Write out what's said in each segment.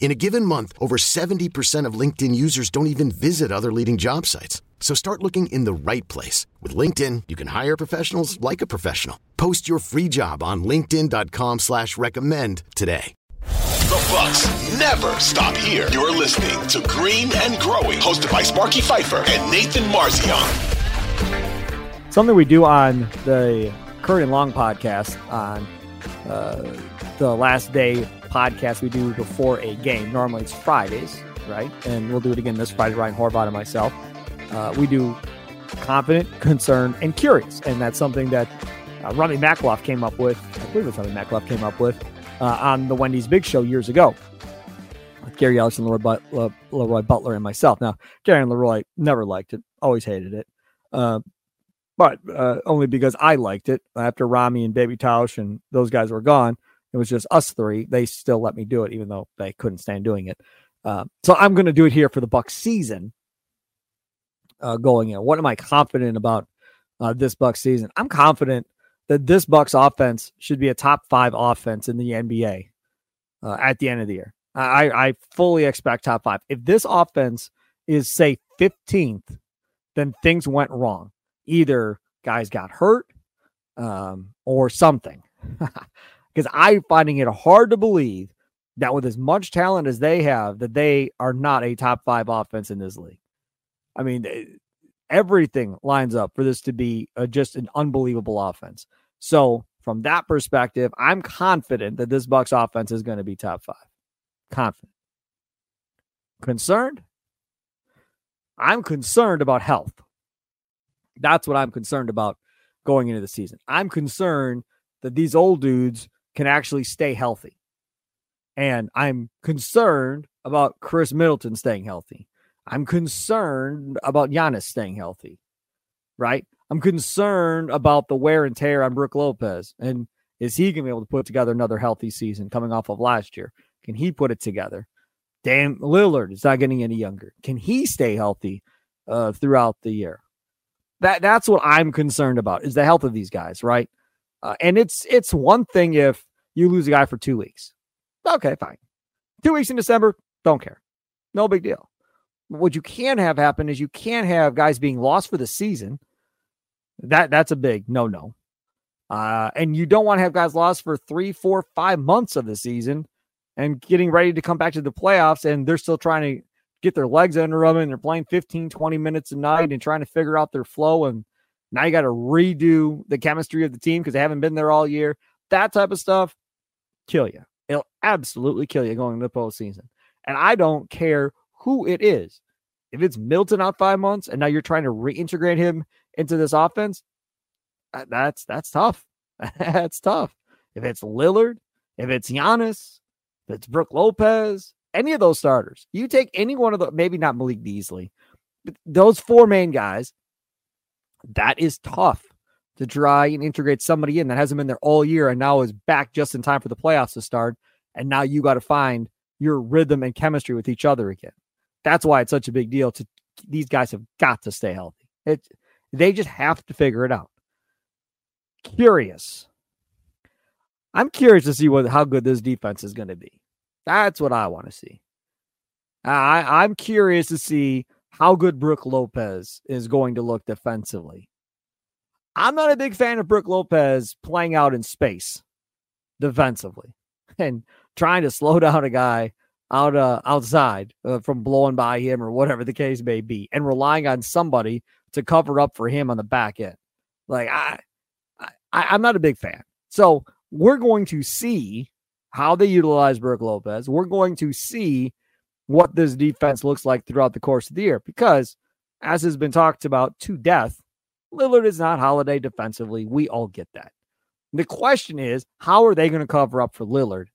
In a given month, over 70% of LinkedIn users don't even visit other leading job sites. So start looking in the right place. With LinkedIn, you can hire professionals like a professional. Post your free job on linkedin.com slash recommend today. The Bucks never stop here. You're listening to Green and Growing, hosted by Sparky Fifer and Nathan Marzion. Something we do on the Curry and Long podcast on uh, the last day podcast we do before a game. Normally it's Fridays, right? And we'll do it again this Friday, Ryan Horvath and myself. Uh, we do confident, concerned, and curious. And that's something that uh, Rummy Makloff came up with. I believe it's Rummy Makloff came up with uh, on the Wendy's Big Show years ago with Gary Ellis and Leroy, but- Le- Leroy Butler and myself. Now, Gary and Leroy never liked it, always hated it. Uh, but uh, only because I liked it. After Rami and Baby Tausch and those guys were gone, it was just us three. They still let me do it, even though they couldn't stand doing it. Uh, so I'm going to do it here for the Buck season uh, going in. What am I confident about uh, this Buck season? I'm confident that this Bucks offense should be a top five offense in the NBA uh, at the end of the year. I, I fully expect top five. If this offense is say 15th, then things went wrong. Either guys got hurt um, or something. Because I'm finding it hard to believe that with as much talent as they have, that they are not a top five offense in this league. I mean, eh, everything lines up for this to be a, just an unbelievable offense. So, from that perspective, I'm confident that this Bucks offense is going to be top five. Confident. Concerned? I'm concerned about health. That's what I'm concerned about going into the season. I'm concerned that these old dudes can actually stay healthy. And I'm concerned about Khris Middleton staying healthy. I'm concerned about Giannis staying healthy, right? I'm concerned about the wear and tear on Brook Lopez. And is he going to be able to put together another healthy season coming off of last year? Can he put it together? Dame, Lillard is not getting any younger. Can he stay healthy uh, throughout the year? That that's what I'm concerned about is the health of these guys, right? Uh, and it's it's one thing if you lose a guy for two weeks. Okay, fine. Two weeks in December, don't care. No big deal. What you can have happen is you can't have guys being lost for the season. That that's a big no no. Uh, and you don't want to have guys lost for three, four, five months of the season and getting ready to come back to the playoffs and they're still trying to get their legs under them and they're playing 15, 20 minutes a night and trying to figure out their flow. And now you got to redo the chemistry of the team because they haven't been there all year. That type of stuff, kill you. It'll absolutely kill you going into the postseason. And I don't care who it is. If it's Milton out five months and now you're trying to reintegrate him into this offense, that's that's tough. that's tough. If it's Lillard, if it's Giannis, if it's Brook Lopez, any of those starters, you take any one of the maybe not Malik Beasley, but those four main guys, that is tough to try and integrate somebody in that hasn't been there all year and now is back just in time for the playoffs to start. And now you got to find your rhythm and chemistry with each other again. That's why it's such a big deal to these guys have got to stay healthy. It they just have to figure it out. Curious. I'm curious to see what how good this defense is going to be. That's what I want to see. I I'm curious to see how good Brook Lopez is going to look defensively. I'm not a big fan of Brook Lopez playing out in space defensively and trying to slow down a guy out uh, outside uh, from blowing by him or whatever the case may be, and relying on somebody to cover up for him on the back end. Like I, I I'm not a big fan. So we're going to see how they utilize Brook Lopez. We're going to see what this defense looks like throughout the course of the year because, as has been talked about to death, Lillard is not Holiday defensively. We all get that. The question is, how are they going to cover up for Lillard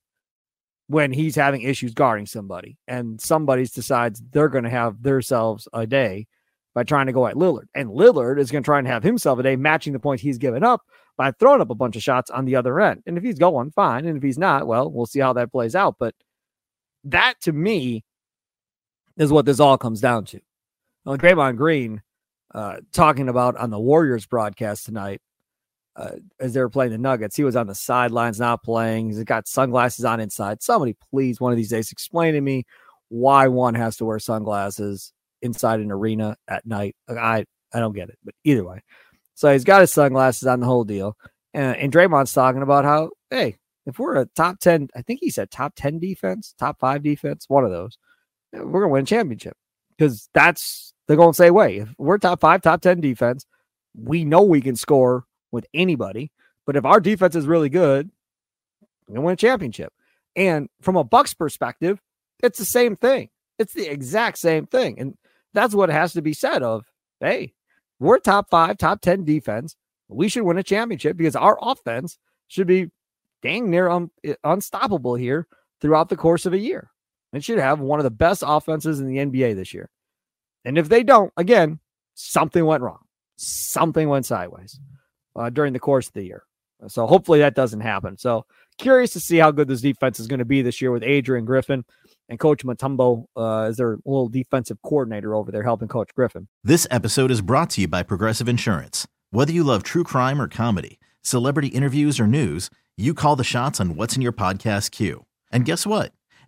when he's having issues guarding somebody and somebody decides they're going to have themselves a day by trying to go at Lillard? And Lillard is going to try and have himself a day matching the points he's given up by throwing up a bunch of shots on the other end. And if he's going, fine. And if he's not, well, we'll see how that plays out. But that to me is what this all comes down to. Well, Draymond Green uh, talking about on the Warriors broadcast tonight uh, as they were playing the Nuggets. He was on the sidelines, not playing. He's got sunglasses on inside. Somebody, please, one of these days, explain to me why one has to wear sunglasses inside an arena at night. I I don't get it, but either way. So he's got his sunglasses on the whole deal, and, and Draymond's talking about how hey, if we're a top ten, I think he said top ten defense, top five defense, one of those, we're gonna win a championship because that's the to say, wait, If we're top five, top ten defense, we know we can score with anybody. But if our defense is really good, we're win a championship. And from a Bucks perspective, it's the same thing. It's the exact same thing. And that's what has to be said of, hey, we're top five, top 10 defense. We should win a championship because our offense should be dang near un- unstoppable here throughout the course of a year. It should have one of the best offenses in the NBA this year. And if they don't, again, something went wrong. Something went sideways uh, during the course of the year. So hopefully that doesn't happen. So curious to see how good this defense is going to be this year with Adrian Griffin and Coach Mutombo uh, as their little defensive coordinator over there helping Coach Griffin. This episode is brought to you by Progressive Insurance. Whether you love true crime or comedy, celebrity interviews or news, you call the shots on what's in your podcast queue. And guess what?